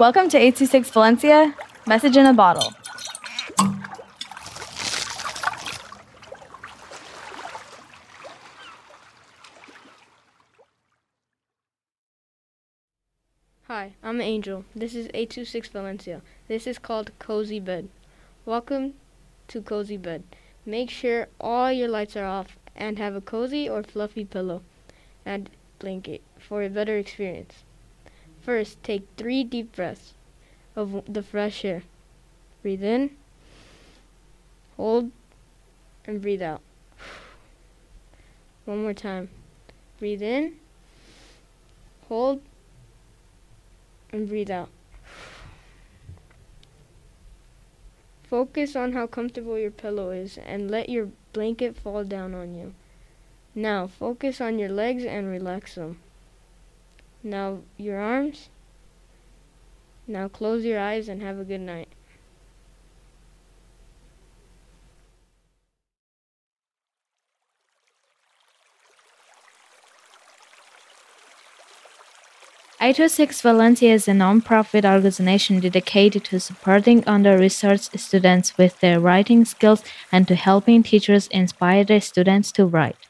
Welcome to 826 Valencia, message in a bottle. Hi, I'm Angel. This is 826 Valencia. This is called Cozy Bed. Welcome to Cozy Bed. Make sure all your lights are off and have a cozy or fluffy pillow and blanket for a better experience. First, take three deep breaths of the fresh air. Breathe in, hold, and breathe out. One more time. Breathe in, hold, and breathe out. Focus on how comfortable your pillow is and let your blanket fall down on you. Now focus on your legs and relax them. Now your arms. Now close your eyes and have a good night. Eight oh Six Valencia is a non-profit organization dedicated to supporting under-researched students with their writing skills and to helping teachers inspire their students to write.